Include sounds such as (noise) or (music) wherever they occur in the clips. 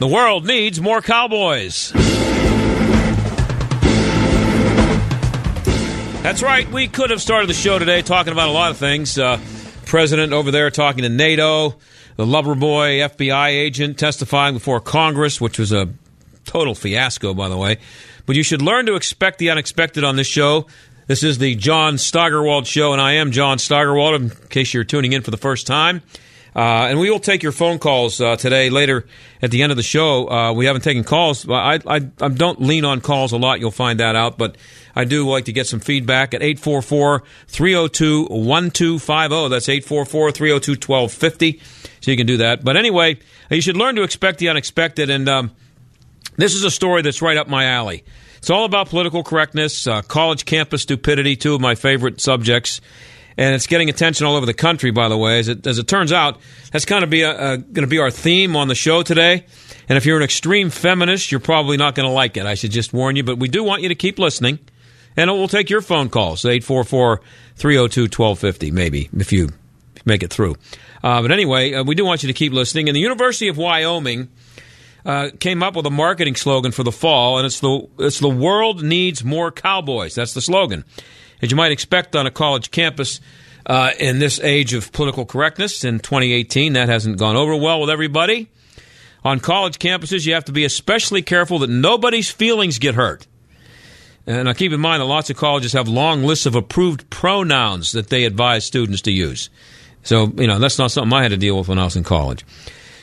The world needs more cowboys. That's right. We could have started the show today talking about a lot of things. Uh, president over there talking to NATO, the lover boy FBI agent testifying before Congress, which was a total fiasco, by the way. But you should learn to expect the unexpected on this show. This is the John Steigerwald Show, and I am John Steigerwald, in case you're tuning in for the first time. Uh, and we will take your phone calls uh, today later at the end of the show. Uh, we haven't taken calls. I, I, I, don't lean on calls a lot. You'll find that out. But I do like to get some feedback at 844 302 1250. That's 844 302 1250. So you can do that. But anyway, you should learn to expect the unexpected. And um, this is a story that's right up my alley. It's all about political correctness, uh, college campus stupidity, two of my favorite subjects and it's getting attention all over the country. By the way, as it, as it turns out, that's kind of be going to be our theme on the show today. And if you're an extreme feminist, you're probably not going to like it. I should just warn you. But we do want you to keep listening, and we'll take your phone calls 844 302 1250, maybe if you make it through. Uh, but anyway, uh, we do want you to keep listening. And the University of Wyoming. Uh, came up with a marketing slogan for the fall, and it's the it's the world needs more cowboys. That's the slogan as you might expect on a college campus uh, in this age of political correctness in 2018. That hasn't gone over well with everybody. On college campuses, you have to be especially careful that nobody's feelings get hurt. And now keep in mind that lots of colleges have long lists of approved pronouns that they advise students to use. So, you know, that's not something I had to deal with when I was in college.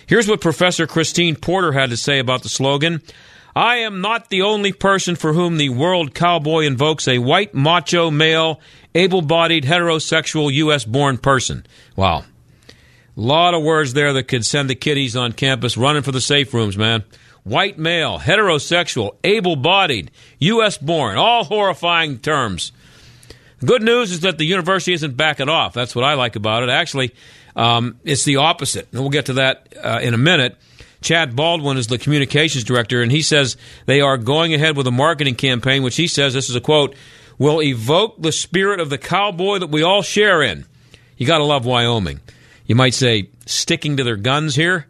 Here's what Professor Christine Porter had to say about the slogan I am not the only person for whom the world cowboy invokes a white, macho, male, able bodied, heterosexual, U.S. born person. Wow. A lot of words there that could send the kiddies on campus running for the safe rooms, man. White male, heterosexual, able bodied, U.S. born, all horrifying terms. Good news is that the university isn't backing off. That's what I like about it. Actually, um, it's the opposite. And we'll get to that uh, in a minute. Chad Baldwin is the communications director, and he says they are going ahead with a marketing campaign, which he says this is a quote will evoke the spirit of the cowboy that we all share in. You got to love Wyoming. You might say sticking to their guns here.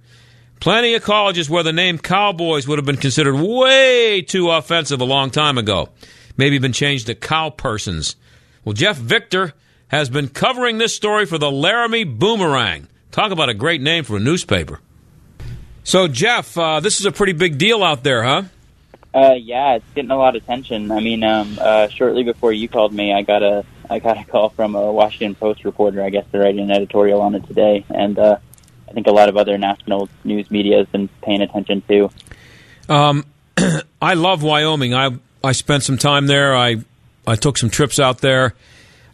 Plenty of colleges where the name Cowboys would have been considered way too offensive a long time ago. Maybe been changed to Cow Persons. Well, Jeff Victor has been covering this story for the Laramie Boomerang. Talk about a great name for a newspaper. So, Jeff, uh, this is a pretty big deal out there, huh? Uh, yeah, it's getting a lot of attention. I mean, um, uh, shortly before you called me, I got a I got a call from a Washington Post reporter. I guess they're writing an editorial on it today, and uh, I think a lot of other national news media has been paying attention too. Um, (clears throat) I love Wyoming. I I spent some time there. I I took some trips out there.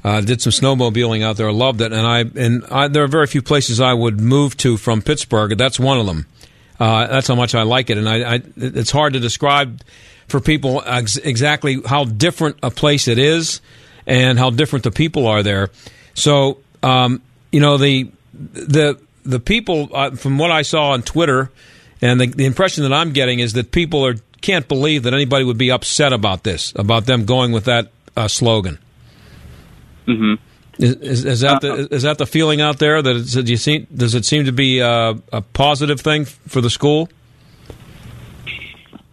Uh, did some snowmobiling out there. I loved it, and I and I, there are very few places I would move to from Pittsburgh. That's one of them. Uh, that's how much I like it, and I, I, it's hard to describe for people ex- exactly how different a place it is and how different the people are there. So, um, you know, the the the people uh, from what I saw on Twitter, and the, the impression that I'm getting is that people are can't believe that anybody would be upset about this, about them going with that uh, slogan. Mm-hmm. Is, is, is, that the uh, is that the feeling out there that do you see, does it seem to be a, a positive thing for the school?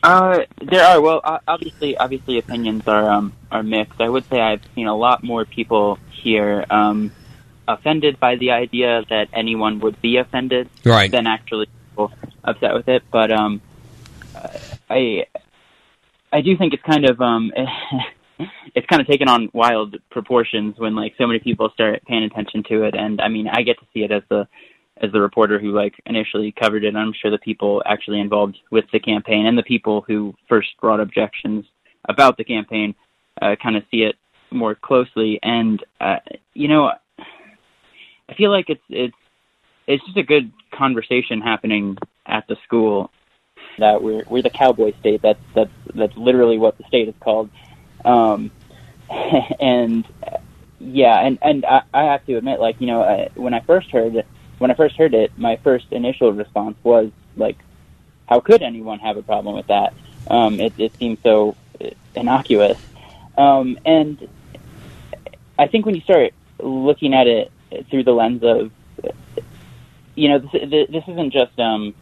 Uh, there are well, obviously, obviously opinions are um, are mixed. I would say I've seen a lot more people here um, offended by the idea that anyone would be offended, right. than actually upset with it. But um, I I do think it's kind of um, (laughs) it's kind of taken on wild proportions when like so many people start paying attention to it and i mean i get to see it as the as the reporter who like initially covered it i'm sure the people actually involved with the campaign and the people who first brought objections about the campaign uh, kind of see it more closely, and uh, you know, I feel like it's it's it's just a good conversation happening at the school that we're we're the cowboy state. That's that's that's literally what the state is called. Um, (laughs) and yeah, and and I, I have to admit, like you know, I, when I first heard it, when I first heard it, my first initial response was like, how could anyone have a problem with that? Um, it, it seems so innocuous. Um, and I think when you start looking at it through the lens of, you know, this, this isn't just um,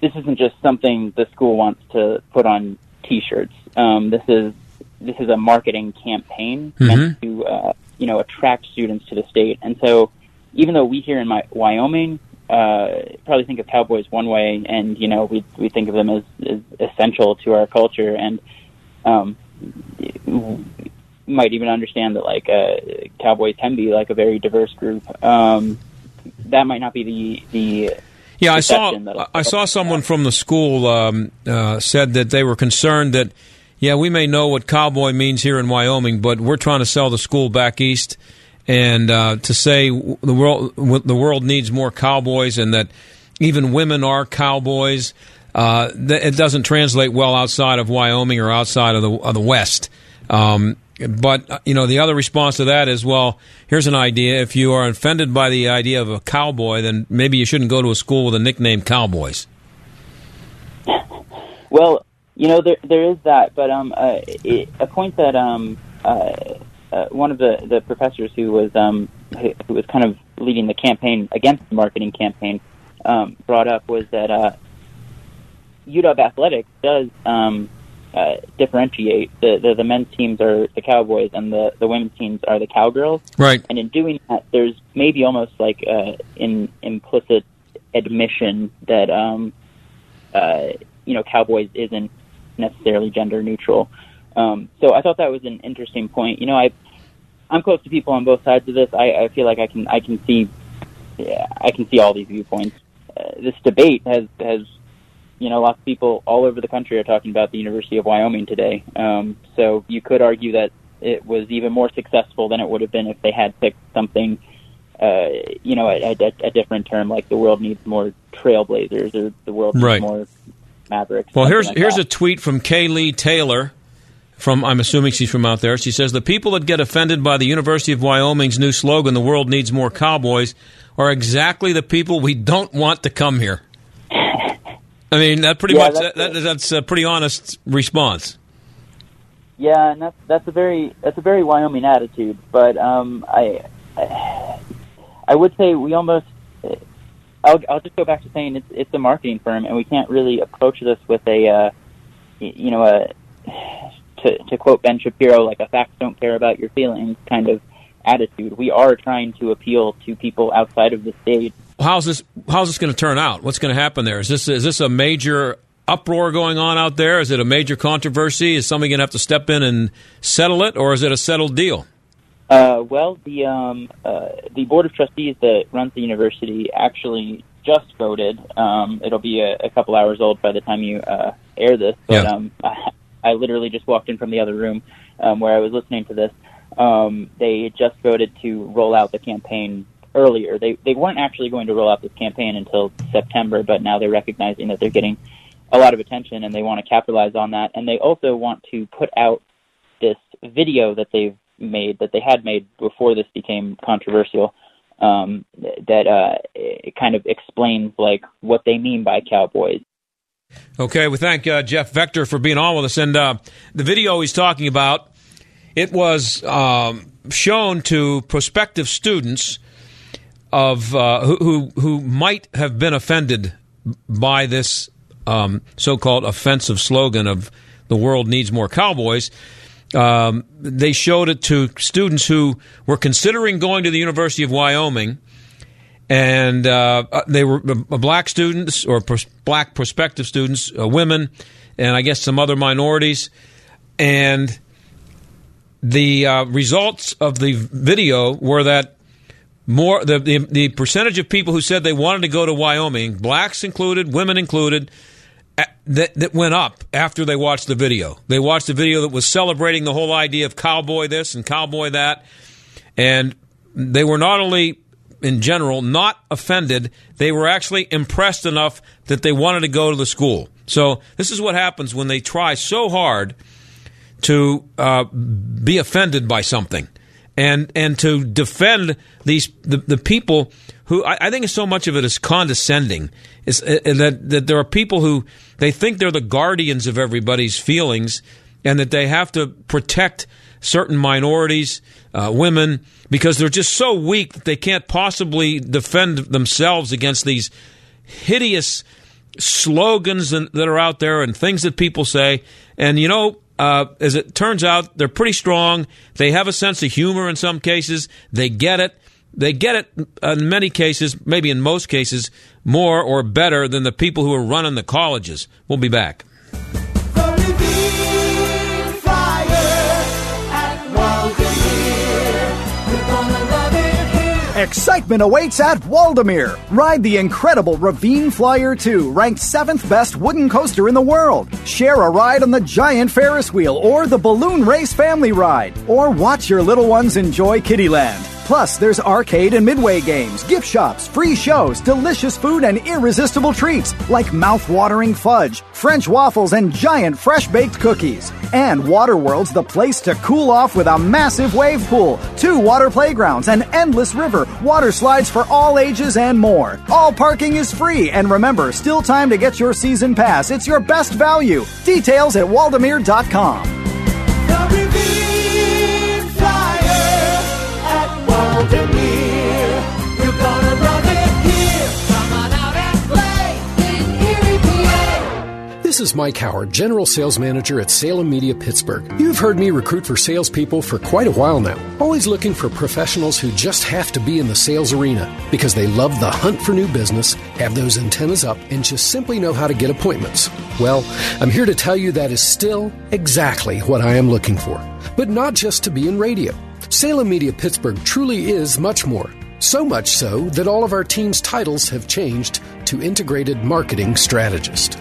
this isn't just something the school wants to put on T-shirts. Um, this is this is a marketing campaign mm-hmm. meant to uh, you know attract students to the state. And so, even though we here in my, Wyoming uh, probably think of cowboys one way, and you know we we think of them as, as essential to our culture, and um, might even understand that like uh, cowboys can be like a very diverse group. Um, that might not be the the yeah, I saw I saw someone from the school um, uh, said that they were concerned that yeah, we may know what cowboy means here in Wyoming, but we're trying to sell the school back east, and uh, to say the world the world needs more cowboys, and that even women are cowboys. Uh, it doesn't translate well outside of Wyoming or outside of the of the West. Um, but uh, you know, the other response to that is, well, here's an idea. If you are offended by the idea of a cowboy, then maybe you shouldn't go to a school with a nickname Cowboys. (laughs) Well, you know, there there is that, but um, uh, it, a point that um, uh, uh, one of the the professors who was um who was kind of leading the campaign against the marketing campaign um, brought up was that uh, UW athletics does um uh, differentiate. The, the the men's teams are the Cowboys, and the the women's teams are the Cowgirls. Right. And in doing that, there's maybe almost like uh, an implicit admission that um, uh, you know Cowboys isn't necessarily gender neutral. Um, so I thought that was an interesting point. You know, I I'm close to people on both sides of this. I, I feel like I can I can see yeah, I can see all these viewpoints. Uh, this debate has has you know, lots of people all over the country are talking about the University of Wyoming today. Um, so you could argue that it was even more successful than it would have been if they had picked something, uh, you know, a, a, a different term like the world needs more trailblazers or the world needs right. more mavericks. Well, here's like here's that. a tweet from Kaylee Taylor. From I'm assuming she's from out there. She says the people that get offended by the University of Wyoming's new slogan, "The world needs more cowboys," are exactly the people we don't want to come here. I mean, that pretty Yeah, much that's that, that, that's a pretty honest response. Yeah, and that's that's a very that's a very Wyoming attitude. But um, I, I I would say we almost. I'll I'll just go back to saying it's it's a marketing firm, and we can't really approach this with a, uh, you know, a to to quote Ben Shapiro, like a facts don't care about your feelings kind of attitude. We are trying to appeal to people outside of the state How's this? How's this going to turn out? What's going to happen there? Is this is this a major uproar going on out there? Is it a major controversy? Is somebody going to have to step in and settle it, or is it a settled deal? Uh, well, the um, uh, the board of trustees that runs the university actually just voted. Um, it'll be a, a couple hours old by the time you uh, air this, but Yeah. um, I, I literally just walked in from the other room um, where I was listening to this. Um, they just voted to roll out the campaign earlier. They they weren't actually going to roll out this campaign until September, but now they're recognizing that they're getting a lot of attention and they want to capitalize on that. And they also want to put out this video that they've made that they had made before this became controversial um, that uh, it kind of explains like what they mean by cowboys. Okay, we thank uh, Jeff Vector for being on with us. And uh, the video he's talking about, it was um, shown to prospective students of uh, who, who who might have been offended by this um, so-called offensive slogan of "the world needs more cowboys." Um, they showed it to students who were considering going to the University of Wyoming and uh, they were uh, black students or pros- black prospective students, uh, women, and I guess some other minorities. And the uh, results of the video were that more the, the the percentage of people who said they wanted to go to Wyoming, blacks included, women included, that, that went up after they watched the video. They watched the video that was celebrating the whole idea of cowboy this and cowboy that. And they were not only, in general, not offended, they were actually impressed enough that they wanted to go to the school. So this is what happens when they try so hard to uh, be offended by something and and to defend these the, the people who I, I think so much of it is condescending is uh, that that there are people who they think they're the guardians of everybody's feelings and that they have to protect certain minorities, uh, women, because they're just so weak that they can't possibly defend themselves against these hideous slogans that are out there and things that people say. And you know, uh, as it turns out, they're pretty strong. They have a sense of humor in some cases. They get it. They get it in many cases, maybe in most cases, more or better than the people who are running the colleges. We'll be back. Excitement awaits at Waldameer. Ride the incredible Ravine Flyer 2, ranked 7th best wooden coaster in the world. Share a ride on the giant Ferris wheel or the balloon race family ride. Or watch your little ones enjoy Kittyland. Plus, there's arcade and midway games, gift shops, free shows, delicious food, and irresistible treats like mouth-watering fudge, French waffles, and giant fresh-baked cookies. And Waterworld's the place to cool off with a massive wave pool, two water playgrounds, an endless river, water slides for all ages, and more. All parking is free, and remember, still time to get your season pass. It's your best value. Details at waldameer.com. This is Mike Howard, General Sales Manager at Salem Media Pittsburgh. You've heard me recruit for salespeople for quite a while now. Always looking for professionals who just have to be in the sales arena because they love the hunt for new business, have those antennas up, and just simply know how to get appointments. Well, I'm here to tell you that is still exactly what I am looking for. But not just to be in radio. Salem Media Pittsburgh truly is much more. So much so that all of our team's titles have changed to Integrated Marketing Strategist.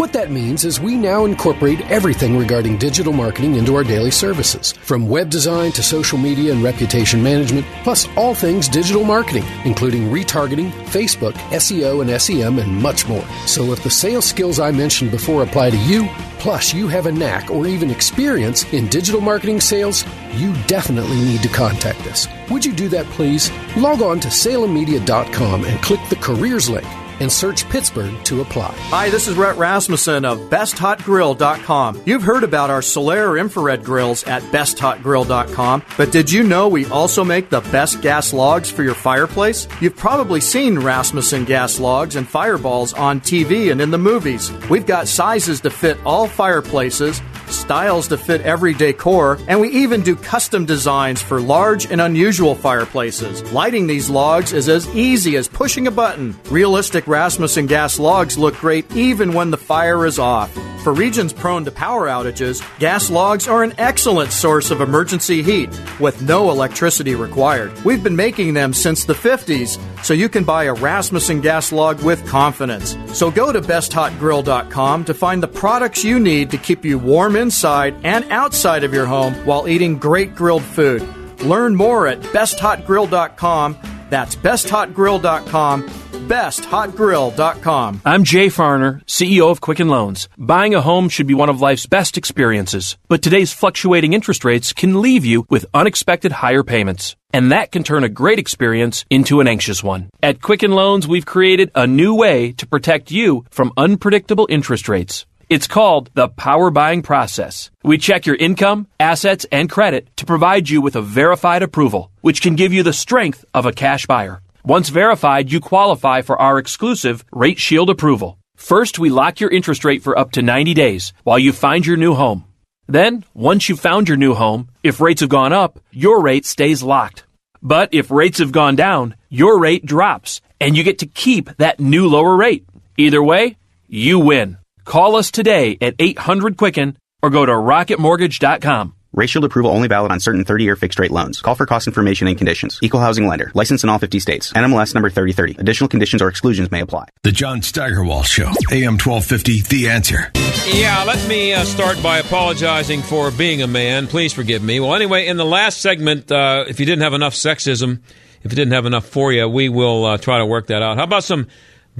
What that means is we now incorporate everything regarding digital marketing into our daily services, from web design to social media and reputation management, plus all things digital marketing, including retargeting, Facebook, SEO and SEM, and much more. So if the sales skills I mentioned before apply to you, plus you have a knack or even experience in digital marketing sales, you definitely need to contact us. Would you do that, please? Log on to salemmedia.com and click the careers link and search Pittsburgh to apply. Hi, this is Rhett Rasmussen of BestHotGrill.com. You've heard about our Solaire infrared grills at BestHotGrill.com, but did you know we also make the best gas logs for your fireplace? You've probably seen Rasmussen gas logs and fireballs on TV and in the movies. We've got sizes to fit all fireplaces styles to fit every decor, and we even do custom designs for large and unusual fireplaces. Lighting these logs is as easy as pushing a button. Realistic Rasmussen gas logs look great even when the fire is off. For regions prone to power outages, gas logs are an excellent source of emergency heat with no electricity required. We've been making them since the 50s, so you can buy a Rasmussen gas log with confidence. So go to besthotgrill.com to find the products you need to keep you warm inside and outside of your home while eating great grilled food. Learn more at besthotgrill.com. That's besthotgrill.com besthotgrill.com. I'm Jay Farner, CEO of Quicken Loans. Buying a home should be one of life's best experiences, but today's fluctuating interest rates can leave you with unexpected higher payments. And that can turn a great experience into an anxious one. At Quicken Loans, we've created a new way to protect you from unpredictable interest rates. It's called the power buying process. We check your income, assets, and credit to provide you with a verified approval, which can give you the strength of a cash buyer. Once verified, you qualify for our exclusive Rate Shield approval. First, we lock your interest rate for up to 90 days while you find your new home. Then, once you've found your new home, if rates have gone up, your rate stays locked. But if rates have gone down, your rate drops and you get to keep that new lower rate. Either way, you win. Call us today at 800 Quicken or go to rocketmortgage.com. Rate Shield approval only valid on certain 30-year fixed-rate loans. Call for cost information and conditions. Equal housing lender. Licensed in all 50 states. NMLS number 3030. Additional conditions or exclusions may apply. The John Steigerwald Show. AM 1250, The Answer. Yeah, let me uh, start by apologizing for being a man. Please forgive me. Well, anyway, in the last segment, uh, if you didn't have enough sexism, if you didn't have enough for you, we will uh, try to work that out. How about some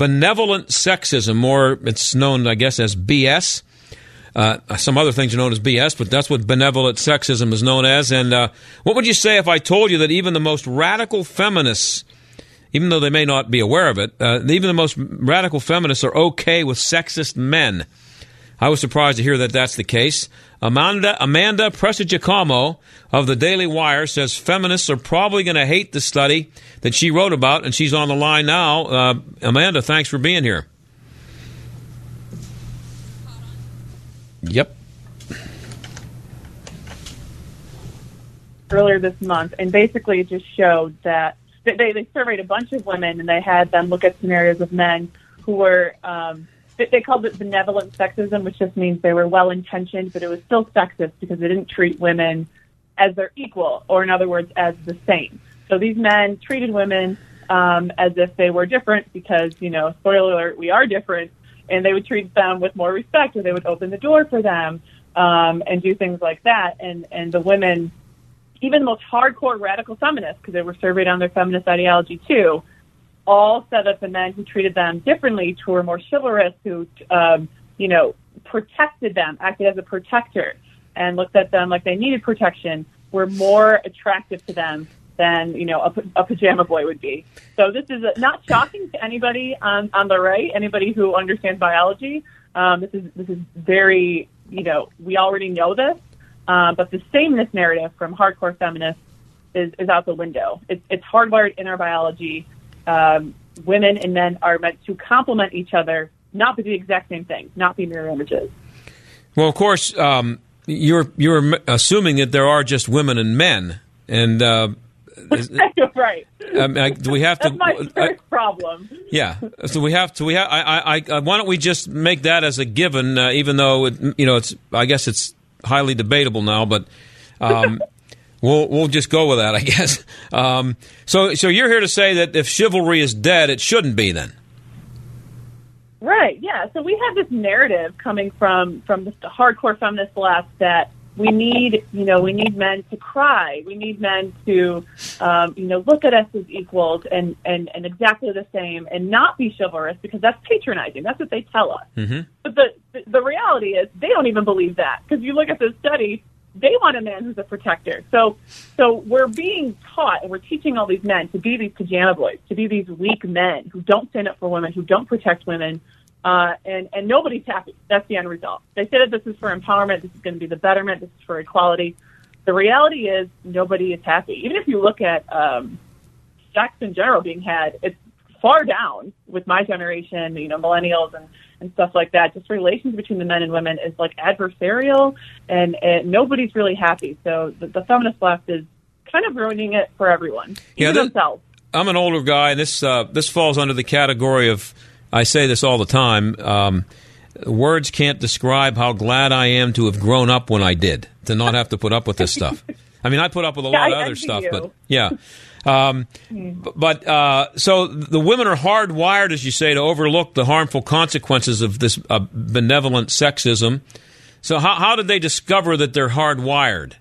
benevolent sexism, or it's known, I guess, as BS? Uh, some other things are known as BS, but that's what benevolent sexism is known as. And uh, what would you say if I told you that even the most radical feminists, even though they may not be aware of it, uh, even the most radical feminists are okay with sexist men? I was surprised to hear that that's the case. Amanda Amanda Prestigiacomo of the Daily Wire says feminists are probably going to hate the study that she wrote about, and she's on the line now. Uh, Amanda, thanks for being here. Yep. Earlier this month, and basically it just showed that they, they surveyed a bunch of women and they had them look at scenarios of men who were, um, they, called it benevolent sexism, which just means they were well intentioned, but it was still sexist because they didn't treat women as their equal, or in other words, as the same. So these men treated women um, as if they were different because, you know, spoiler alert, we are different and they would treat them with more respect, or they would open the door for them um, and do things like that. And and the women, even the most hardcore radical feminists, because they were surveyed on their feminist ideology too, all said that the men who treated them differently, who were more chivalrous, who um, you know protected them, acted as a protector, and looked at them like they needed protection, were more attractive to them than you know a, a pajama boy would be. So this is not shocking to anybody on, on the right, anybody who understands biology. Um, this is this is very you know we already know this, uh, but the sameness narrative from hardcore feminists is, is out the window. It's, it's hardwired in our biology. Um, women and men are meant to complement each other, not be the exact same thing, not be mirror images. Well, of course, um, you're you're assuming that there are just women and men, and uh, (laughs) right. I, do we have That's to? my I- first problem. yeah. So we have to. We have. I, I, I. Why don't we just make that as a given? Uh, even though it, you know, it's. I guess it's highly debatable now, but. Um, (laughs) We'll we'll just go with that, I (laughs) guess. Um, so so you're here to say that if chivalry is dead, it shouldn't be then. Right. Yeah. So we have this narrative coming from from the hardcore feminist left that we need, you know, we need men to cry. We need men to, um, you know, look at us as equals and, and, and exactly the same and not be chivalrous because that's patronizing. That's what they tell us. Mm-hmm. But the, the, the reality is they don't even believe that because you look at this study, they want a man who's a protector. So, so we're being taught and we're teaching all these men to be these pajama boys, to be these weak men who don't stand up for women, who don't protect women, uh, and and nobody's happy. That's the end result. They say that this is for empowerment. This is going to be the betterment. This is for equality. The reality is nobody is happy. Even if you look at um, sex in general being had, it's far down with my generation, you know, millennials and and stuff like that. Just relations between the men and women is like adversarial, and, and nobody's really happy. So the, the feminist left is kind of ruining it for everyone, Yeah, that- themselves. I'm an older guy, and this uh, this falls under the category of I say this all the time. Um, words can't describe how glad I am to have grown up when I did, to not have to put up with this stuff. (laughs) I mean, I put up with a Yeah, lot I of other stuff, you. but yeah. (laughs) Um, but uh, so the women are hardwired, as you say, to overlook the harmful consequences of this uh, benevolent sexism. So how, how did they discover that they're hardwired?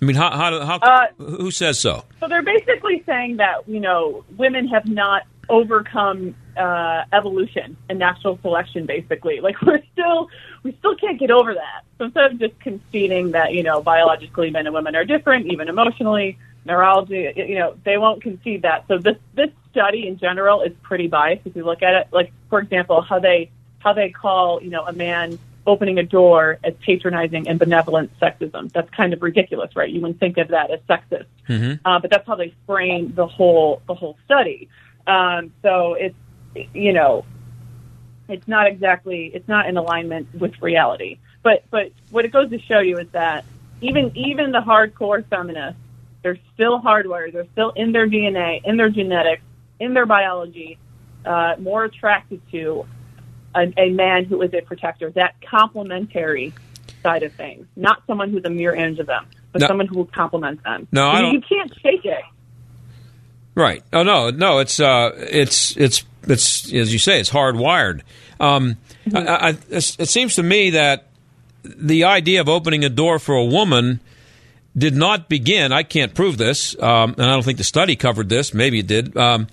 I mean, how, how, how Uh, who says so? So they're basically saying that you know women have not overcome uh, evolution and natural selection. Basically, like (laughs) we're still we still can't get over that. So instead of just conceding that you know biologically men and women are different, even emotionally, neurology, you know they won't concede that. So this this study in general is pretty biased if you look at it. Like for example, how they how they call you know a man opening a door as patronizing and benevolent sexism. That's kind of ridiculous, right? You wouldn't think of that as sexist Mm-hmm. uh, but that's how they frame the whole the whole study. Um, so it's you know it's not exactly it's not in alignment with reality. But but what it goes to show you is that even even the hardcore feminists, they're still hardwired. They're still in their DNA, in their genetics, in their biology, uh, more attracted to a, a man who is a protector. That complementary side of things, not someone who's a mirror image of them, but No. someone who will complement them. No, I you, you can't shake it. Right. Oh no, no. It's uh, it's it's it's as you say, it's hardwired. Um, I, I, it seems to me that the idea of opening a door for a woman did not begin. I can't prove this, um, and I don't think the study covered this. Maybe it did, um,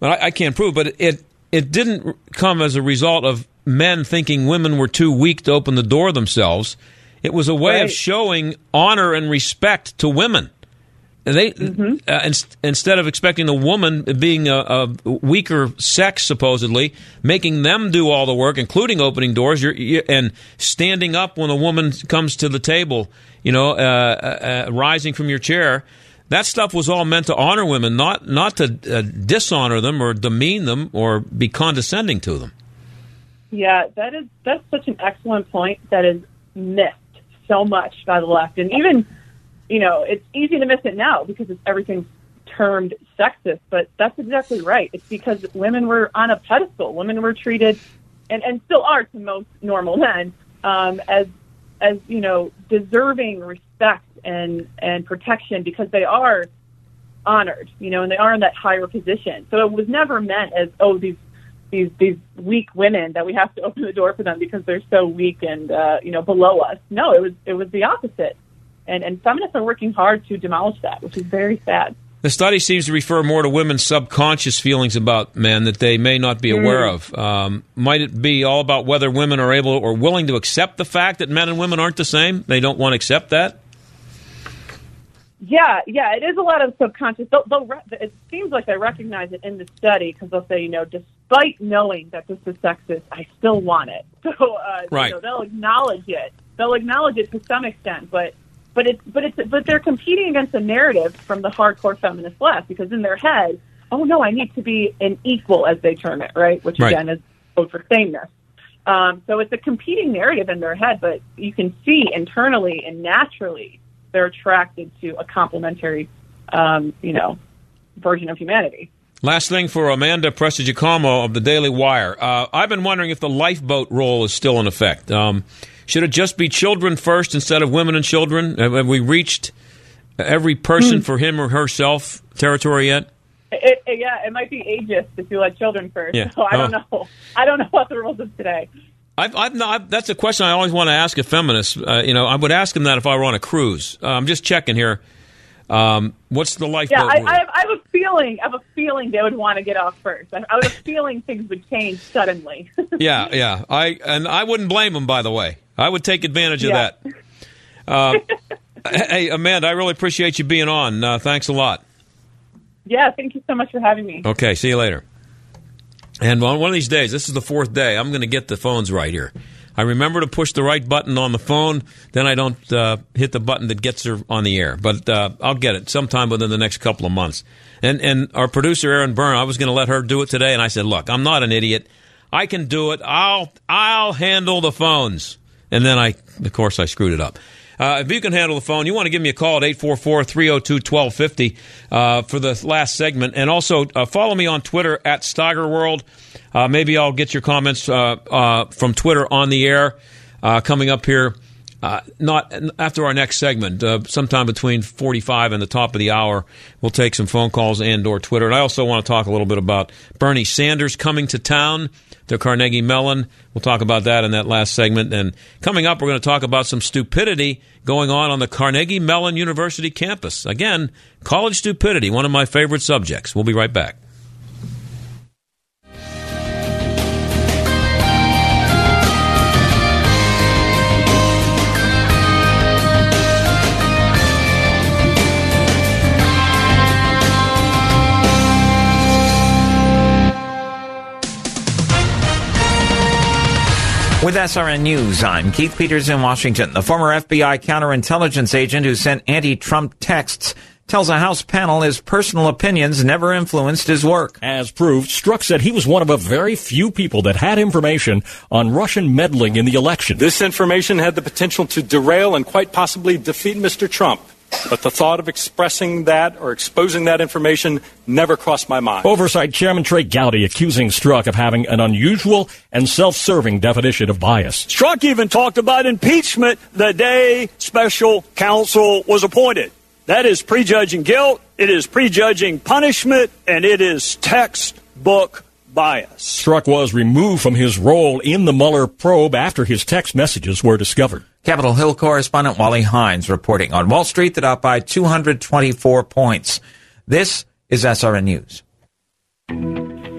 but I, I can't prove. But it it didn't come as a result of men thinking women were too weak to open the door themselves. It was a way of showing honor and respect to women. They uh, ins- instead of expecting the woman being a, a weaker sex, supposedly making them do all the work, including opening doors, you're, you and standing up when a woman comes to the table. You know, uh, uh, uh, rising from your chair. That stuff was all meant to honor women, not not to uh, dishonor them or demean them or be condescending to them. Yeah, that is that's such an excellent point that is missed so much by the left, and even you know it's easy to miss it now because it's everything's termed sexist, but that's exactly right. It's because women were on a pedestal. Women were treated, and and still are to most normal men, um, as as you know deserving respect and and protection because they are honored, you know, and they are in that higher position. So it was never meant as oh these these these weak women that we have to (laughs) open the door for them because they're so weak and uh, you know below us. No, it was it was the opposite, and and feminists are working hard to demolish that, which is very sad. The study seems to refer more to women's subconscious feelings about men that they may not be aware of. Um, might it be all about whether women are able or willing to accept the fact that men and women aren't the same? They don't want to accept that? Yeah, yeah, it is a lot of subconscious. They'll, they'll re- it seems like they recognize it in the study because they'll say, you know, despite knowing that this is sexist, I still want it. (laughs) So, uh, Right. you know, they'll acknowledge it. They'll acknowledge it to some extent, but but it's but it's but they're competing against a narrative from the hardcore feminist left because in their head, oh no, I need to be an equal as they term it, right? Which Right. again is code for sameness. Um, so it's a competing narrative in their head, but you can see internally and naturally they're attracted to a complementary, um, you know, version of humanity. Last thing for Amanda Prestigiacomo of the Daily Wire. Uh, I've been wondering if the lifeboat rule is still in effect. Um, should it just be children first instead of women and children? Have, we reached every person for him or herself territory yet? It, it, yeah, it might be ageist if you let children first. Yeah. (laughs) So I don't Oh. know. I don't know what the rules of today. I've, I've not, I've, that's a question I always want to ask a feminist. Uh, you know, I would ask them that if I were on a cruise. Uh, I'm just checking here. Um, what's the lifeboat Yeah, I? I, have, I have a feeling. I have a feeling they would want to get off first. I, I have a feeling things would change suddenly. (laughs) yeah, yeah. I and I wouldn't blame them. By the way, I would take advantage of Yeah. that. Uh, (laughs) hey, Amanda, I really appreciate you being on. Uh, thanks a lot. yeah, thank you so much for having me. Okay, see you later. And on one of these days, this is the fourth day, I'm going to get the phones right here. I remember to push the right button on the phone, then I don't uh, hit the button that gets her on the air. But uh, I'll get it sometime within the next couple of months. And and our producer Erin Byrne, I was going to let her do it today, and I said, "Look, I'm not an idiot. I can do it. I'll I'll handle the phones." And then I, of course, I screwed it up. Uh, if you can handle the phone, you want to give me a call at 844 302 1250 uh, for the last segment. And also uh, follow me on Twitter at Steigerwald. Uh, maybe I'll get your comments uh, uh, from Twitter on the air coming up here. Not after our next segment, sometime between 45 and the top of the hour, we'll take some phone calls and or Twitter. And I also want to talk a little bit about Bernie Sanders coming to town to Carnegie Mellon. We'll talk about that in that last segment. And coming up, we're going to talk about some stupidity going on on the Carnegie Mellon University campus. Again, college stupidity, one of my favorite subjects. We'll be right back. With SRN News, I'm Keith Peters in Washington. The former FBI counterintelligence agent who sent anti-Trump texts tells a House panel his personal opinions never influenced his work. As proved, Strzok said he was one of a very few people that had information on Russian meddling in the election. This information had the potential to derail and quite possibly defeat Mr. Trump. But the thought of expressing that or exposing that information never crossed my mind. Oversight Chairman Trey Gowdy accusing Strzok of having an unusual and self-serving definition of bias. Strzok even talked about impeachment the day special counsel was appointed. That is prejudging guilt, it is prejudging punishment, and it is textbook bias. Strzok was removed from his role in the Mueller probe after his text messages were discovered. Capitol Hill correspondent Wally Hines reporting on Wall Street that up by 224 points. This is SRN News.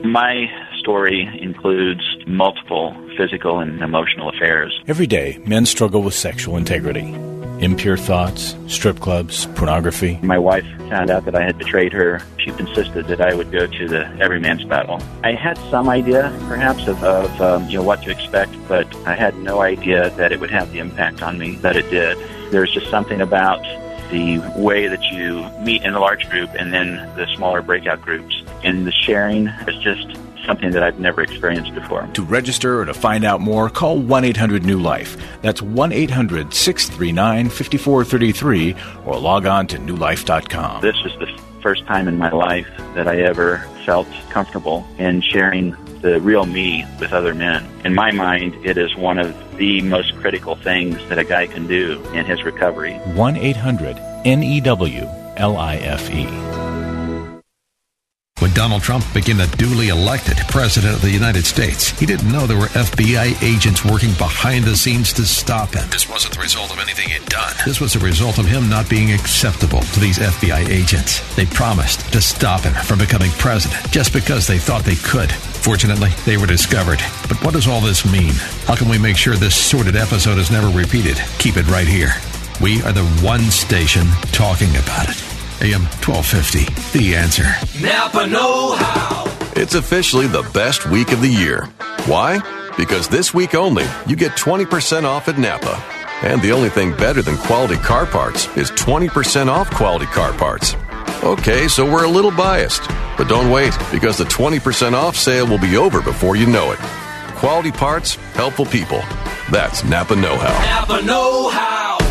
My story includes multiple physical and emotional affairs. Every day, men struggle with sexual integrity. Impure thoughts, strip clubs, pornography. My wife found out that I had betrayed her. She insisted that I would go to the everyman's battle. I had some idea, perhaps, of, of um, you know what to expect, but I had no idea that it would have the impact on me that it did. There's just something about the way that you meet in a large group and then the smaller breakout groups and the sharing is just something that I've never experienced before. To register or to find out more, call 1 800 New Life. That's 1 800 639 5433 or log on to newlife.com. This is the first time in my life that I ever felt comfortable in sharing the real me with other men. In my mind, it is one of the most critical things that a guy can do in his recovery. 1 800 N E W L I F E. When Donald Trump became the duly elected President of the United States, he didn't know there were FBI agents working behind the scenes to stop him. This wasn't the result of anything he'd done. This was the result of him not being acceptable to these FBI agents. They promised to stop him from becoming president just because they thought they could. Fortunately, they were discovered. But what does all this mean? How can we make sure this sordid episode is never repeated? Keep it right here. We are the one station talking about it. AM 1250, The Answer. Napa Know How. It's officially the best week of the year. Why? Because this week only, you get 20% off at Napa. And the only thing better than quality car parts is 20% off quality car parts. Okay, so we're a little biased. But don't wait, because the 20% off sale will be over before you know it. Quality parts, helpful people. That's Napa Know How. Napa Know How.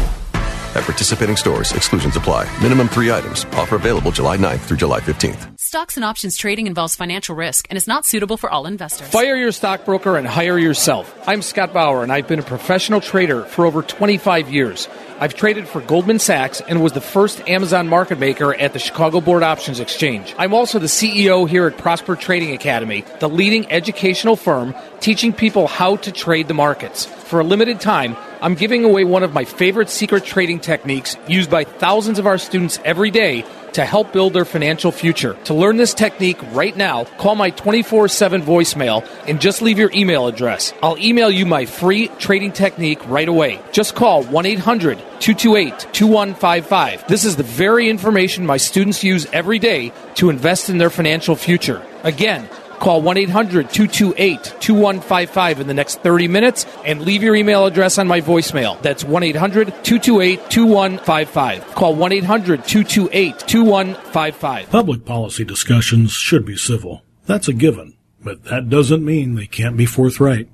At participating stores, exclusions apply. Minimum three items. Offer available July 9th through July 15th. Stocks and options trading involves financial risk and is not suitable for all investors. Fire your stockbroker and hire yourself. I'm Scott Bauer, and I've been a professional trader for over 25 years. I've traded for Goldman Sachs and was the first Amazon market maker at the Chicago Board Options Exchange. I'm also the CEO here at Prosper Trading Academy, the leading educational firm teaching people how to trade the markets. For a limited time, I'm giving away one of my favorite secret trading techniques used by thousands of our students every day to help build their financial future. To learn this technique right now, call my 24 7 voicemail and just leave your email address. I'll email you my free trading technique right away. Just call 1 800 228 2155. This is the very information my students use every day to invest in their financial future. Again, Call 1 800 228 2155 in the next 30 minutes and leave your email address on my voicemail. That's 1 800 228 2155. Call 1 800 228 2155. Public policy discussions should be civil. That's a given, but that doesn't mean they can't be forthright.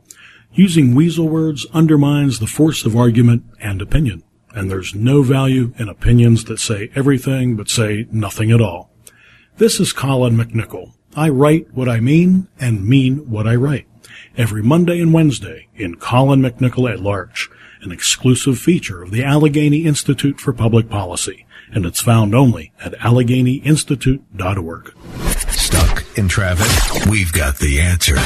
Using weasel words undermines the force of argument and opinion, and there's no value in opinions that say everything but say nothing at all. This is Colin McNickle. I write what I mean and mean what I write. Every Monday and Wednesday in Colin McNickle at Large, an exclusive feature of the Allegheny Institute for Public Policy, and it's found only at AlleghenyInstitute.org. Stuck in traffic? We've got the answer.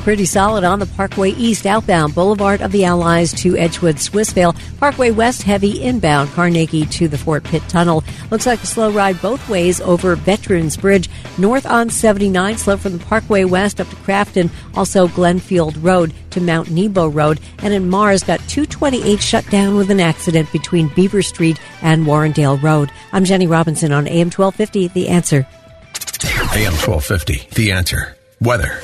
Pretty solid on the Parkway East outbound Boulevard of the Allies to Edgewood Swissvale. Parkway West heavy inbound Carnegie to the Fort Pitt Tunnel. Looks like a slow ride both ways over Veterans Bridge. North on 79 slow from the Parkway West up to Crafton. Also Glenfield Road to Mount Nebo Road. And in Mars got 228 shut down with an accident between Beaver Street and Warrendale Road. I'm Jenny Robinson on AM 1250. The answer. AM 1250. The answer. Weather.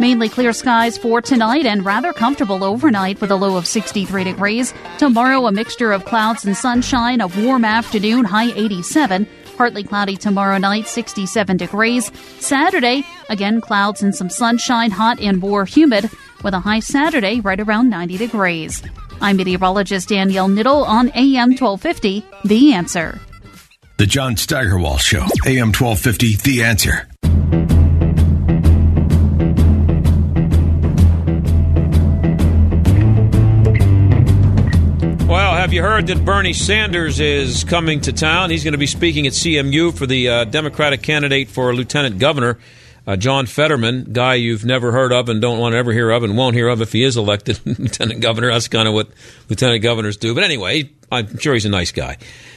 Mainly clear skies for tonight and rather comfortable overnight with a low of 63 degrees. Tomorrow, a mixture of clouds and sunshine, a warm afternoon, high 87. Partly cloudy tomorrow night, 67 degrees. Saturday, again clouds and some sunshine, hot and more humid, with a high Saturday right around 90 degrees. I'm meteorologist Danielle Niddle on AM 1250, The Answer. The John Steigerwald Show, AM 1250, The Answer. Have you heard that Bernie Sanders is coming to town? He's going to be speaking at CMU for the uh, Democratic candidate for lieutenant governor, uh, John Fetterman, guy you've never heard of and don't want to ever hear of and won't hear of if he is elected (laughs) lieutenant governor. That's kind of what lieutenant governors do. But anyway, I'm sure he's a nice guy.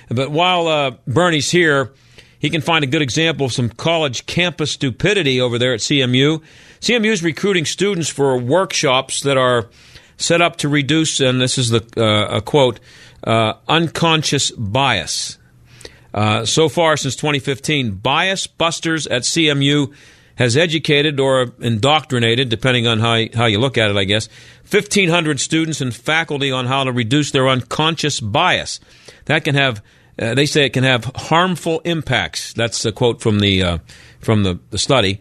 But while uh, Bernie's here, he can find a good example of some college campus stupidity over there at CMU. CMU is recruiting students for workshops that are set up to reduce, and this is the uh, a quote, uh, unconscious bias. Uh, so far since 2015, Bias Busters at CMU has educated or indoctrinated, depending on how, how you look at it, I guess, 1,500 students and faculty on how to reduce their unconscious bias. That can have, uh, they say it can have harmful impacts. That's a quote from the, uh, from the, the study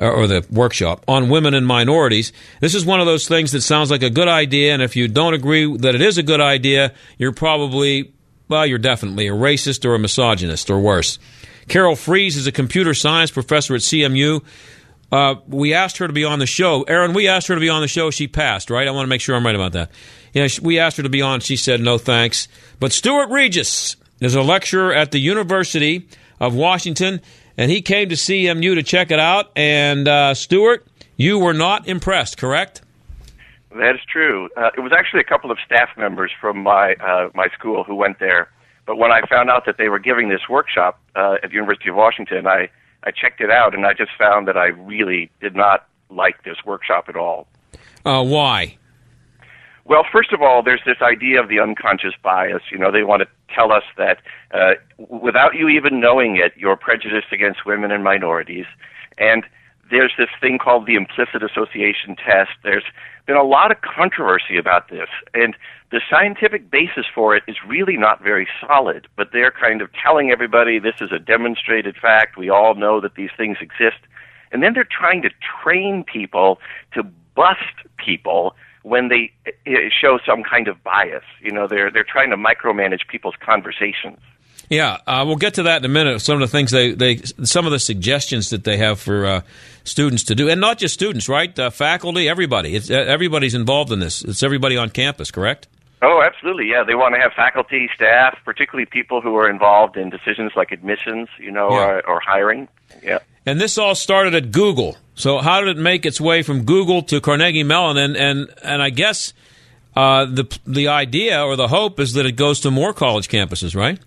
or the workshop on women and minorities. This is one of those things that sounds like a good idea, and if you don't agree that it is a good idea, you're probably, well, you're definitely a racist or a misogynist or worse. Carol Frieze is a computer science professor at CMU. Uh, we asked her to be on the show. Erin, we asked her to be on the show. She passed, right? I want to make sure I'm right about that. We asked her to be on. She said no thanks. But Stuart Reges is a lecturer at the University of Washington and he came to CMU to check it out. And uh, Stuart, you were not impressed, correct? That is true. Uh, it was actually a couple of staff members from my uh, my school who went there. But when I found out that they were giving this workshop uh, at the University of Washington, I I checked it out and I just found that I really did not like this workshop at all. Uh, why? Well, first of all, there's this idea of the unconscious bias. You know, they want to tell us that uh, without you even knowing it, you're prejudiced against women and minorities. And there's this thing called the implicit association test. There's been a lot of controversy about this, and the scientific basis for it is really not very solid. But they're kind of telling everybody this is a demonstrated fact. We all know that these things exist. And then they're trying to train people to bust people when they uh, show some kind of bias. You know, they're they're trying to micromanage people's conversations. Yeah, uh, we'll get to that in a minute. Some of the things they, they some of the suggestions that they have for uh, students to do, and not just students, right? Uh, faculty, everybody. It's everybody's involved in this. It's everybody on campus, correct? Oh, absolutely. Yeah, they want to have faculty, staff, particularly people who are involved in decisions like admissions, you know, yeah. or, or hiring. Yeah. And this all started at Google. So how did it make its way from Google to Carnegie Mellon? And and and I guess uh, the the idea or the hope is that it goes to more college campuses, right?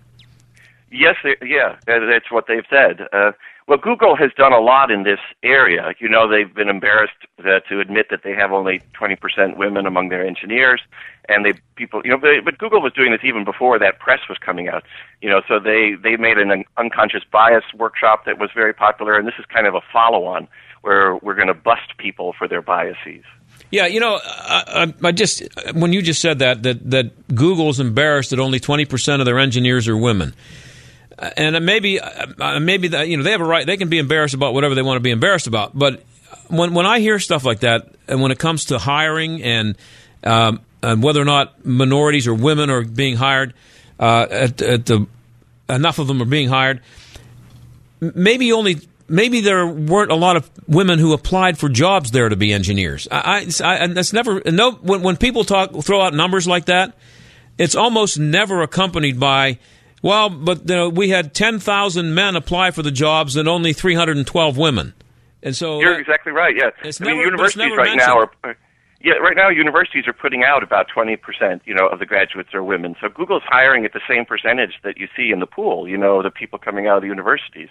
Yes, yeah, that's what they've said. Uh, well, Google has done a lot in this area. You know, they've been embarrassed uh, to admit that they have only 20% women among their engineers, and they people, you know, but Google was doing this even before that press was coming out. You know, so they they made an unconscious bias workshop that was very popular, and this is kind of a follow-on where we're going to bust people for their biases. Yeah, you know, I, I, just when you just said that that that Google's embarrassed that only 20% of their engineers are women and maybe uh, maybe that you know they have a right they can be embarrassed about whatever they want to be embarrassed about but when when I hear stuff like that and when it comes to hiring and um, and whether or not minorities or women are being hired uh, at, at the enough of them are being hired maybe only maybe there weren't a lot of women who applied for jobs there to be engineers I, I, I that's never no when, when people talk throw out numbers like that it's almost never accompanied by well, but you know, we had 10,000 men apply for the jobs and only 312 women. And so You're exactly right. Yeah. It's I never, mean, universities right now are yeah, right now universities are putting out about 20%, you know, of the graduates are women. So Google's hiring at the same percentage that you see in the pool, you know, the people coming out of the universities.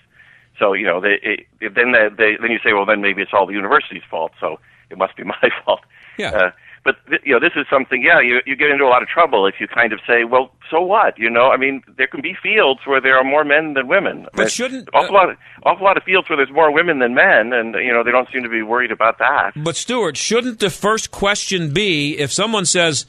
So, you know, they, it, then they, they then you say, well, then maybe it's all the university's fault. So it must be (laughs) my fault. Yeah. Uh, but you know, this is something. Yeah, you you get into a lot of trouble if you kind of say, well, so what? You know, I mean, there can be fields where there are more men than women. But shouldn't awful uh, lot of, awful lot of fields where there's more women than men, and you know, they don't seem to be worried about that. But Stuart, shouldn't the first question be if someone says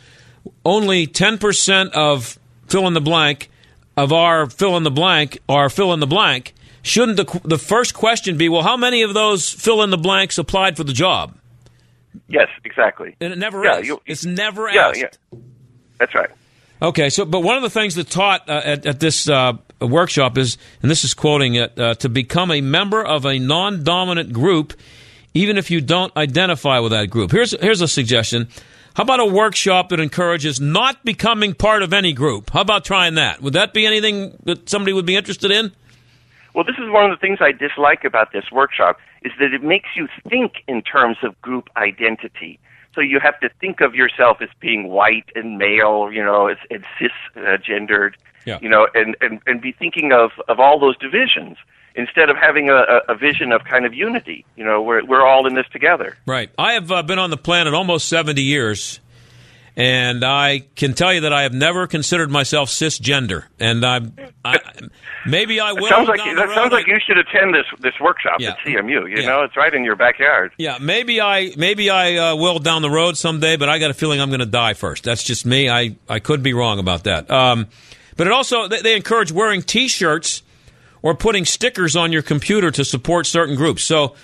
only ten percent of fill in the blank of our fill in the blank are fill in the blank? Shouldn't the the first question be, well, how many of those fill in the blanks applied for the job? Yes, exactly. And it never yeah, is. You, it's never yeah, asked. Yeah. That's right. Okay, so but one of the things that's taught uh, at, at this uh, workshop is, and this is quoting it, uh, to become a member of a non-dominant group, even if you don't identify with that group. Here's here's a suggestion. How about a workshop that encourages not becoming part of any group? How about trying that? Would that be anything that somebody would be interested in? Well, this is one of the things I dislike about this workshop is that it makes you think in terms of group identity. So you have to think of yourself as being white and male, you know, as, and cisgendered, Yeah. you know, and, and, and be thinking of, of all those divisions instead of having a, a- vision of kind of unity. You know, we're, we're all in this together. Right. I have uh, been on the planet almost 70 years, and I can tell you that I have never considered myself cisgender. And I'm, I, maybe I will. It sounds like that sounds like you should attend this this workshop Yeah. at CMU. You Yeah. know, it's right in your backyard. Yeah, maybe I maybe I uh, will down the road someday, but I got a feeling I'm going to die first. That's just me. I, I could be wrong about that. Um, but it also they, they encourage wearing T-shirts or putting stickers on your computer to support certain groups. So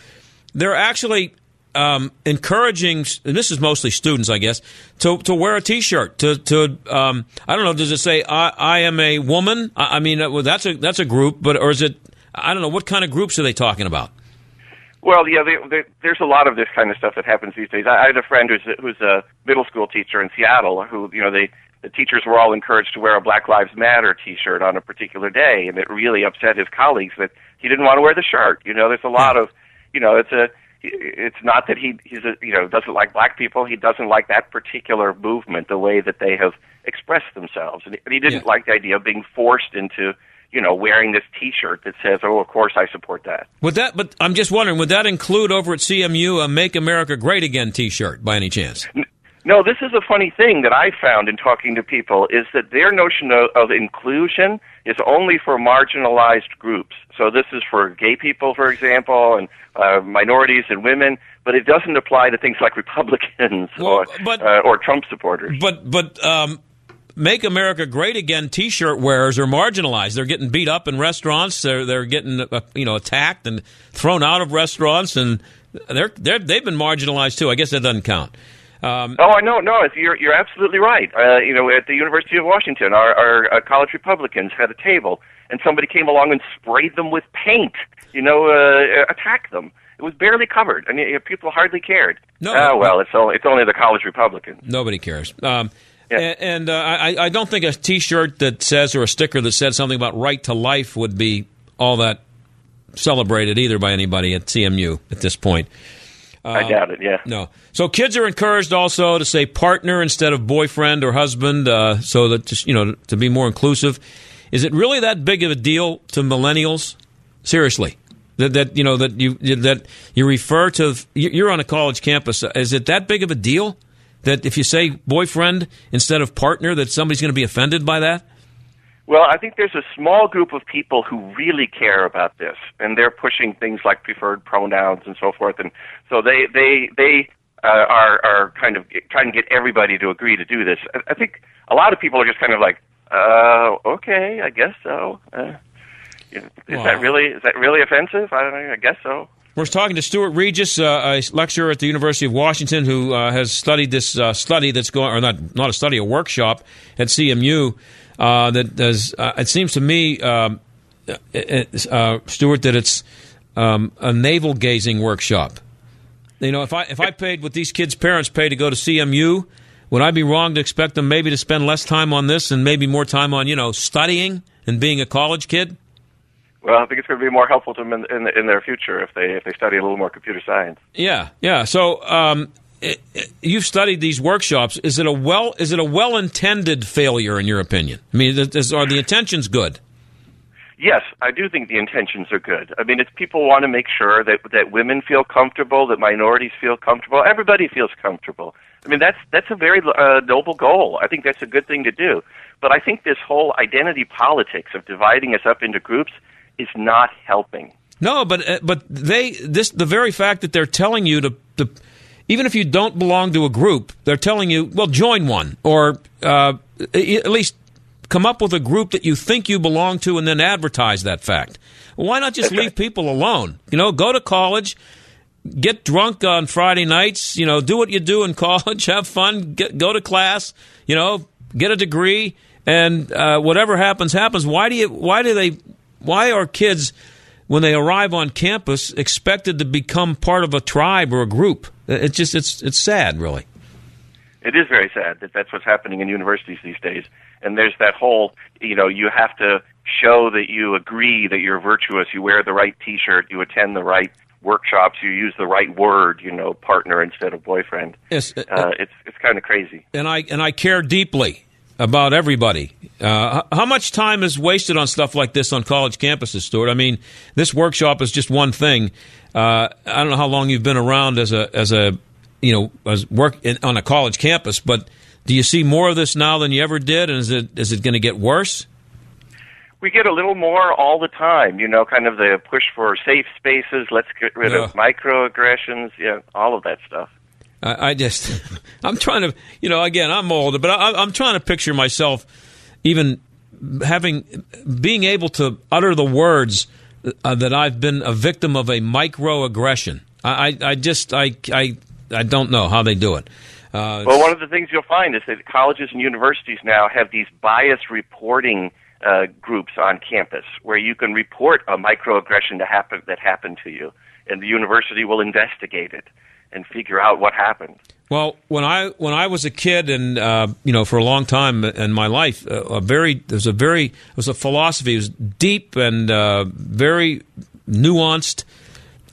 they're actually um, encouraging. And this is mostly students, I guess, to to wear a T-shirt. To to um, I don't know. Does it say I, I am a woman? I, I mean, uh, well, that's a that's a group, but or is it? I don't know. What kind of groups are they talking about? Well, yeah, they, they, there's a lot of this kind of stuff that happens these days. I, I had a friend who's a, who's a middle school teacher in Seattle who, you know, they the teachers were all encouraged to wear a Black Lives Matter T-shirt on a particular day, and it really upset his colleagues that he didn't want to wear the shirt. You know, there's a lot of, you know, it's a, it's not that he he's a, you know doesn't like black people. He doesn't like that particular movement, the way that they have expressed themselves, and he, didn't like the idea of being forced into, you know, wearing this T-shirt that says, "Oh, of course I support that." Would that? But I'm just wondering, would that include over at CMU a "Make America Great Again" T-shirt by any chance? No, this is a funny thing that I found in talking to people is that their notion of, of inclusion is only for marginalized groups. So this is for gay people, for example, and uh, minorities and women, but it doesn't apply to things like Republicans or uh, or Trump supporters. But but um, "Make America Great Again" T-shirt wearers are marginalized. They're getting beat up in restaurants. They're they're getting uh, you know attacked and thrown out of restaurants, and they're they're they've been marginalized too. I guess that doesn't count. Um, Oh, I know. No, you're you're absolutely right. Uh, you know, at the University of Washington, our, our uh, college Republicans had a table, and somebody came along and sprayed them with paint. You know, uh, attacked them. It was barely covered, and uh, people hardly cared. No. Oh well, it's only it's only the college Republicans. Nobody cares. Um, And, and uh, I, I don't think a T-shirt that says or a sticker that said something about right to life would be all that celebrated either by anybody at CMU at this point. I doubt it. Yeah. No. So kids are encouraged also to say partner instead of boyfriend or husband, uh, so that just you know to be more inclusive. Is it really that big of a deal to millennials? Seriously, that that you know that you that you refer to you're on a college campus. Is it that big of a deal that if you say boyfriend instead of partner, that somebody's going to be offended by that? Well, I think there's a small group of people who really care about this, and they're pushing things like preferred pronouns and so forth, and so they they they uh, are are kind of trying to get everybody to agree to do this. I, I think a lot of people are just kind of like, uh, okay, I guess so. Uh, is Wow. that really is that really offensive? I don't know. I guess so. We're talking to Stuart Reges, uh, a lecturer at the University of Washington, who uh, has studied this uh, study that's going, or not not a study, a workshop at CMU. Uh, that does. Uh, it seems to me, um, uh, uh, Stuart, that it's um, a navel gazing workshop. You know, if I if I paid what these kids' parents pay to go to CMU, would I be wrong to expect them maybe to spend less time on this and maybe more time on you know studying and being a college kid? Well, I think it's going to be more helpful to them in, in, in their future if they if they study a little more computer science. Yeah, yeah. So um, it, it- you've studied these workshops. Is it a well is it a well intended failure in your opinion? I mean, is, is- are the intentions good? Yes, I do think the intentions are good. I mean, it's people want to make sure that that women feel comfortable, that minorities feel comfortable, everybody feels comfortable. I mean, that's that's a very uh, noble goal. I think that's a good thing to do. But I think this whole identity politics of dividing us up into groups is not helping. No, but uh, but they this the very fact that they're telling you to, to even if you don't belong to a group, they're telling you, well, join one or uh, at least come up with a group that you think you belong to, and then advertise that fact. Why not just leave people alone? You know, go to college, get drunk on Friday nights. You know, do what you do in (laughs) college, have fun, get, go to class. You know, get a degree, and uh, whatever happens, happens. Why do you? Why do they? Why are kids when they arrive on campus expected to become part of a tribe or a group? It's just it's it's sad, really. It is very sad that that's what's happening in universities these days. And there's that whole, you know, you have to show that you agree that you're virtuous, you wear the right T-shirt, you attend the right workshops, you use the right word, you know, partner instead of boyfriend. Yes, uh, uh, it's it's kind of crazy. And I and I care deeply about everybody. Uh, how much time is wasted on stuff like this on college campuses, Stuart? I mean, this workshop is just one thing. Uh, I don't know how long you've been around as a as a you know as work in, on a college campus, but do you see more of this now than you ever did? And is it is it going to get worse? We get a little more all the time, you know, kind of the push for safe spaces. Let's get rid of microaggressions. Yeah, all of that stuff. I, I just, (laughs) I'm trying to, you know, again, I'm older, but I, I'm trying to picture myself even having, being able to utter the words uh, that I've been a victim of a microaggression. I, I, I just, I, I, I don't know how they do it. Uh, well, one of the things you'll find is that colleges and universities now have these bias reporting uh, groups on campus where you can report a microaggression that happened that happened to you, and the university will investigate it and figure out what happened. Well, when I when I was a kid, and uh, you know, for a long time in my life, uh, a very there's a very it was a philosophy. It was deep and uh, very nuanced.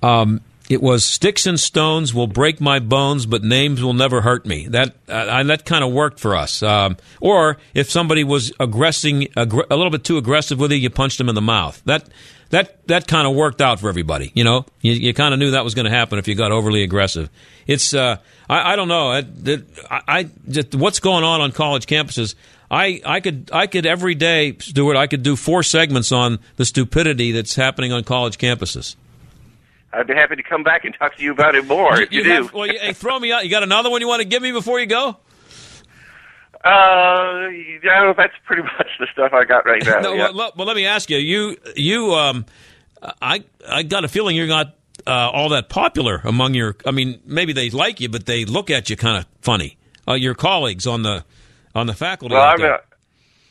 Um, it was sticks and stones will break my bones, but names will never hurt me. That uh, that kind of worked for us. Um, or if somebody was aggressing aggr- a little bit too aggressive with you, you punched them in the mouth. That that that kind of worked out for everybody. You know, you, you kind of knew that was going to happen if you got overly aggressive. It's uh, I, I don't know. I, I, just, what's going on on college campuses. I, I could I could every day, Stuart. I could do four segments on the stupidity that's happening on college campuses. I'd be happy to come back and talk to you about it more if you, you do. Have, well, you, hey, throw me out. You got another one you want to give me before you go? Uh, yeah, that's pretty (laughs) much the stuff I got right now. no, yeah. well, well, let me ask you. You, you, um, I, I got a feeling you're not uh, all that popular among your. I mean, maybe they like you, but they look at you kind of funny. Uh, your colleagues on the on the faculty. Well, I'm, a,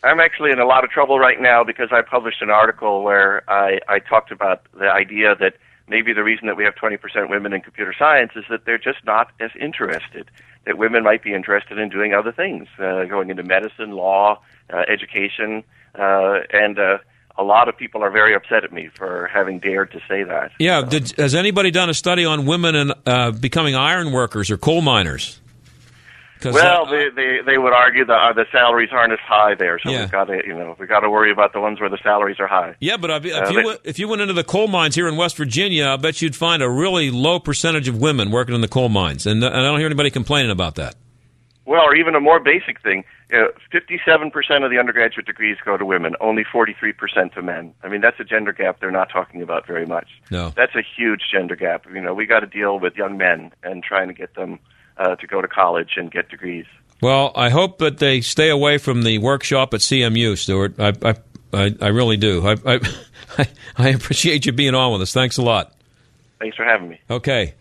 I'm actually in a lot of trouble right now because I published an article where I, I talked about the idea that maybe the reason that we have 20% women in computer science is that they're just not as interested. That women might be interested in doing other things, uh, going into medicine, law, uh, education, uh, and uh, a lot of people are very upset at me for having dared to say that. Yeah, did, has anybody done a study on women and uh, becoming iron workers or coal miners? Well, they, they they would argue that uh, the salaries aren't as high there, so Yeah. we've got to you know we got to worry about the ones where the salaries are high. Yeah, but if, if Uh, you they- went, if you went into the coal mines here in West Virginia, I bet you'd find a really low percentage of women working in the coal mines, and, and I don't hear anybody complaining about that. Well, or even a more basic thing, uh, 57% of the undergraduate degrees go to women, only 43% to men. I mean, that's a gender gap they're not talking about very much. No. That's a huge gender gap. You know, we got to deal with young men and trying to get them uh, to go to college and get degrees. Well, I hope that they stay away from the workshop at CMU, Stuart. I I, I, I really do. I, I (laughs) I appreciate you being on with us. Thanks a lot. Thanks for having me. Okay.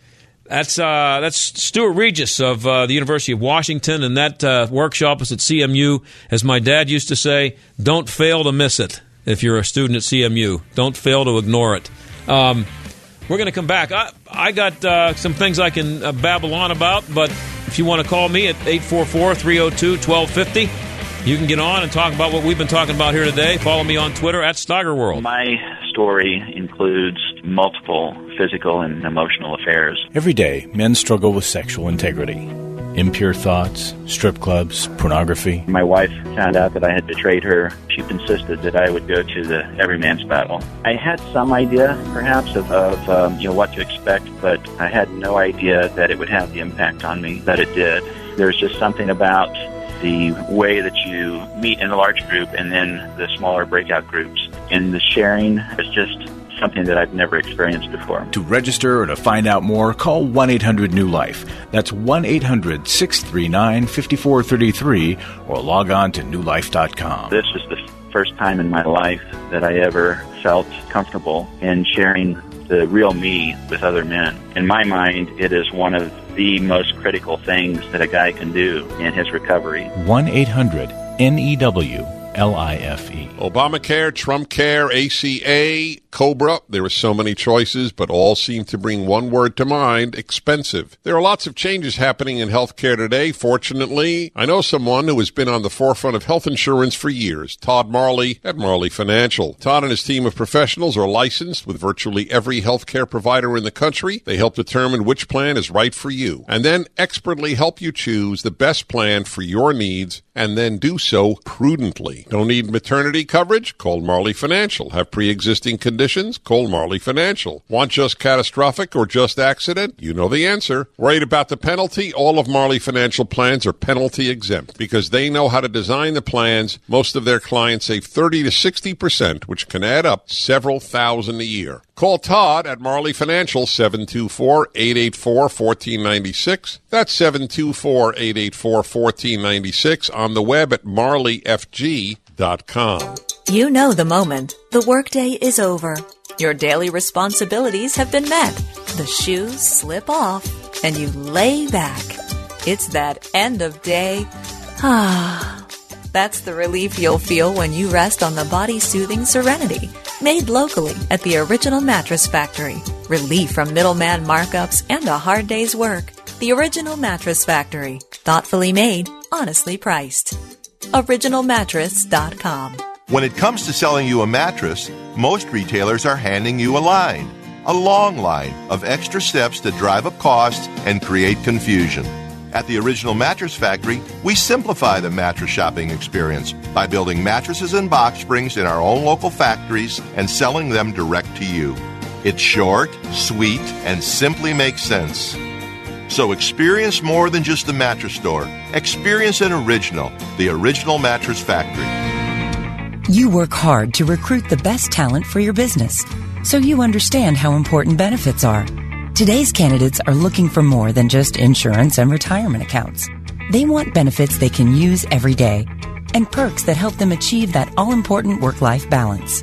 That's uh, that's Stuart Reges of uh, the University of Washington, and that uh, workshop is at CMU. As my dad used to say, don't fail to miss it. If you're a student at CMU, don't fail to ignore it. Um, we're going to come back. I, I got uh, some things I can uh, babble on about, but if you want to call me at 844 302 1250, you can get on and talk about what we've been talking about here today. Follow me on Twitter at Steigerwald. My story includes multiple physical and emotional affairs. Every day, men struggle with sexual integrity. Impure thoughts, strip clubs, pornography. My wife found out that I had betrayed her. She insisted that I would go to the everyman's battle. I had some idea, perhaps, of, of um, you know what to expect, but I had no idea that it would have the impact on me that it did. There's just something about the way that you meet in a large group and then the smaller breakout groups, and the sharing is just something that I've never experienced before. To register or to find out more, call 1 800 New Life. That's 1 800 639 5433 or log on to newlife.com. This is the first time in my life that I ever felt comfortable in sharing the real me with other men. In my mind, it is one of the most critical things that a guy can do in his recovery. 1 800 N E W L I F E. Obamacare, Trump Care, ACA, Cobra. There are so many choices, but all seem to bring one word to mind expensive. There are lots of changes happening in healthcare today. Fortunately, I know someone who has been on the forefront of health insurance for years Todd Marley at Marley Financial. Todd and his team of professionals are licensed with virtually every healthcare provider in the country. They help determine which plan is right for you and then expertly help you choose the best plan for your needs and then do so prudently. Don't need maternity coverage? Call Marley Financial. Have pre-existing conditions? Call Marley Financial. Want just catastrophic or just accident? You know the answer. Worried about the penalty? All of Marley Financial plans are penalty exempt because they know how to design the plans. Most of their clients save 30 to 60%, which can add up several thousand a year. Call Todd at Marley Financial 724-884-1496. That's 724-884-1496 on the web at marleyfg.com. You know the moment. The workday is over. Your daily responsibilities have been met. The shoes slip off and you lay back. It's that end of day. Ah. (sighs) That's the relief you'll feel when you rest on the body soothing Serenity, made locally at the original mattress factory. Relief from middleman markups and a hard day's work. The original mattress factory. Thoughtfully made, honestly priced. OriginalMattress.com. When it comes to selling you a mattress, most retailers are handing you a line, a long line of extra steps that drive up costs and create confusion. At the Original Mattress Factory, we simplify the mattress shopping experience by building mattresses and box springs in our own local factories and selling them direct to you. It's short, sweet, and simply makes sense. So experience more than just the mattress store. Experience an original, the Original Mattress Factory. You work hard to recruit the best talent for your business, so you understand how important benefits are. Today's candidates are looking for more than just insurance and retirement accounts. They want benefits they can use every day and perks that help them achieve that all important work life balance.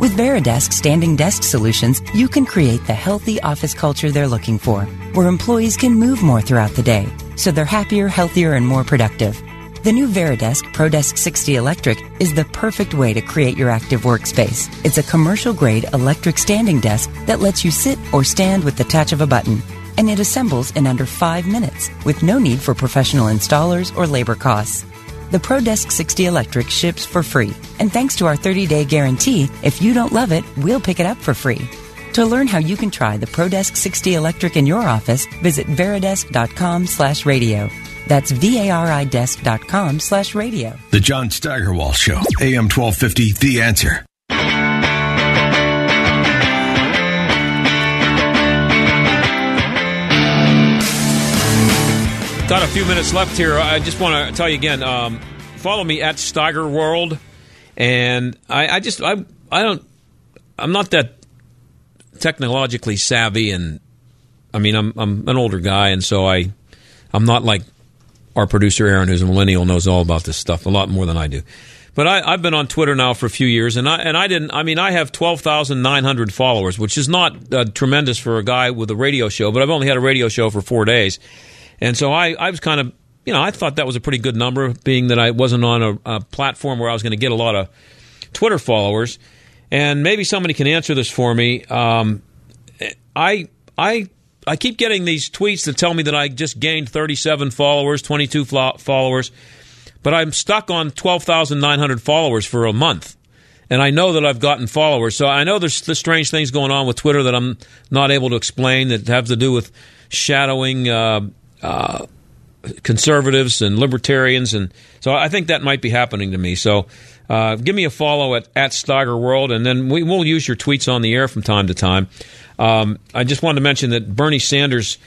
With Varidesk standing desk solutions, you can create the healthy office culture they're looking for, where employees can move more throughout the day, so they're happier, healthier, and more productive. The new Varidesk ProDesk 60 Electric is the perfect way to create your active workspace. It's a commercial grade electric standing desk that lets you sit or stand with the touch of a button. And it assembles in under five minutes with no need for professional installers or labor costs. The ProDesk 60 Electric ships for free. And thanks to our 30 day guarantee, if you don't love it, we'll pick it up for free. To learn how you can try the ProDesk 60 Electric in your office, visit varidesk.com slash radio. That's V-A-R-I-desk.com slash radio. The John Steigerwald Show, AM 1250, The Answer. Got a few minutes left here. I just want to tell you again. Um, follow me at Steigerwald, and I, I just I I don't I'm not that technologically savvy, and I mean I'm I'm an older guy, and so I I'm not like our producer Erin, who's a millennial, knows all about this stuff a lot more than I do. But I, have been on Twitter now for a few years, and I and I didn't. I mean, I have twelve thousand nine hundred followers, which is not uh, tremendous for a guy with a radio show. But I've only had a radio show for four days, and so I, I was kind of, you know, I thought that was a pretty good number, being that I wasn't on a, a platform where I was going to get a lot of Twitter followers. And maybe somebody can answer this for me. Um, I I I keep getting these tweets that tell me that I just gained 37 followers, 22 followers, but I'm stuck on 12,900 followers for a month. And I know that I've gotten followers. So I know there's the strange things going on with Twitter that I'm not able to explain that have to do with shadowing uh, uh, conservatives and libertarians. And so I think that might be happening to me. So uh, give me a follow at, at Steigerwald, and then we, will use your tweets on the air from time to time. Um, I just wanted to mention that Bernie Sanders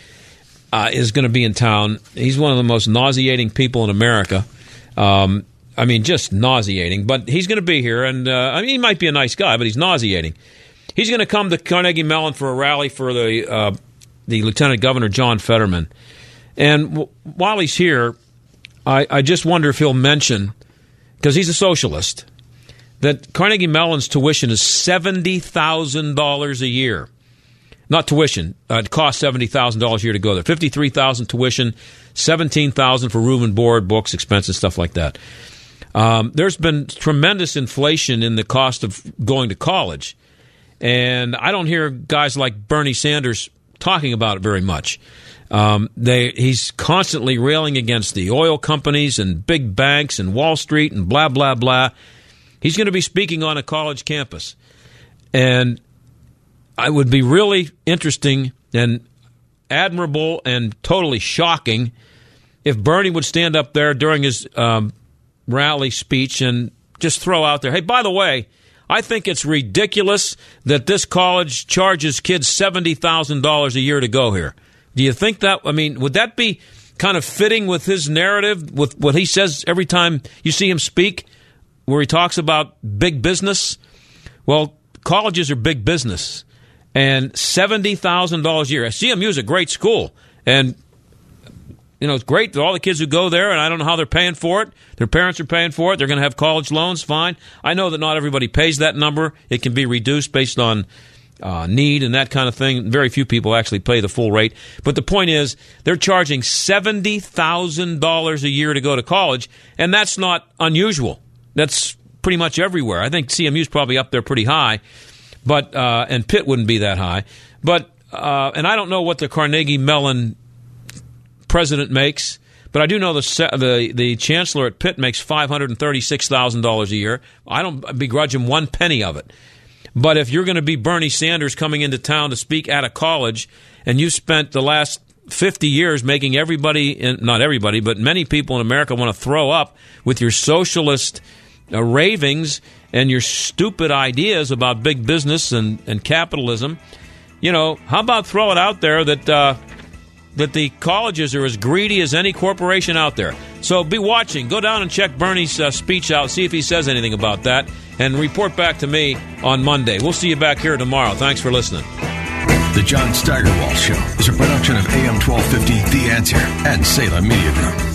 uh, is going to be in town. He's one of the most nauseating people in America. Um, I mean, just nauseating. But he's going to be here, and uh, I mean, he might be a nice guy, but he's nauseating. He's going to come to Carnegie Mellon for a rally for the uh, the Lieutenant Governor John Fetterman. And w- while he's here, I, I just wonder if he'll mention because he's a socialist that Carnegie Mellon's tuition is seventy thousand dollars a year not tuition. Uh, it costs seventy thousand dollars a year to go there. Fifty three thousand tuition, seventeen thousand for room and board, books, expenses, stuff like that. Um, there's been tremendous inflation in the cost of going to college. And I don't hear guys like Bernie Sanders talking about it very much. Um, they, he's constantly railing against the oil companies and big banks and Wall Street and blah, blah, blah. He's going to be speaking on a college campus. And it would be really interesting and admirable and totally shocking if Bernie would stand up there during his um, rally speech and just throw out there, hey, by the way, I think it's ridiculous that this college charges kids $70,000 a year to go here. Do you think that, I mean, would that be kind of fitting with his narrative, with what he says every time you see him speak, where he talks about big business? Well, colleges are big business. And $70,000 a year. CMU is a great school. And you know, it's great that all the kids who go there, and I don't know how they're paying for it. Their parents are paying for it. They're going to have college loans. Fine. I know that not everybody pays that number. It can be reduced based on uh, need and that kind of thing. Very few people actually pay the full rate. But the point is, they're charging seventy thousand dollars a year to go to college, and that's not unusual. That's pretty much everywhere. I think CMU is probably up there pretty high, but uh, and Pitt wouldn't be that high. But uh, and I don't know what the Carnegie Mellon president makes. But I do know the the the chancellor at Pitt makes five hundred and thirty six thousand dollars a year. I don't begrudge him one penny of it. But if you're going to be Bernie Sanders coming into town to speak at a college, and you spent the last 50 years making everybody, in, not everybody, but many people in America want to throw up with your socialist uh, ravings and your stupid ideas about big business and, and capitalism, you know, how about throw it out there that uh, that the colleges are as greedy as any corporation out there. So be watching. Go down and check Bernie's uh, speech out, see if he says anything about that, and report back to me on Monday. We'll see you back here tomorrow. Thanks for listening. The John Steigerwald Show is a production of AM 1250 The Answer and Salem Media Group.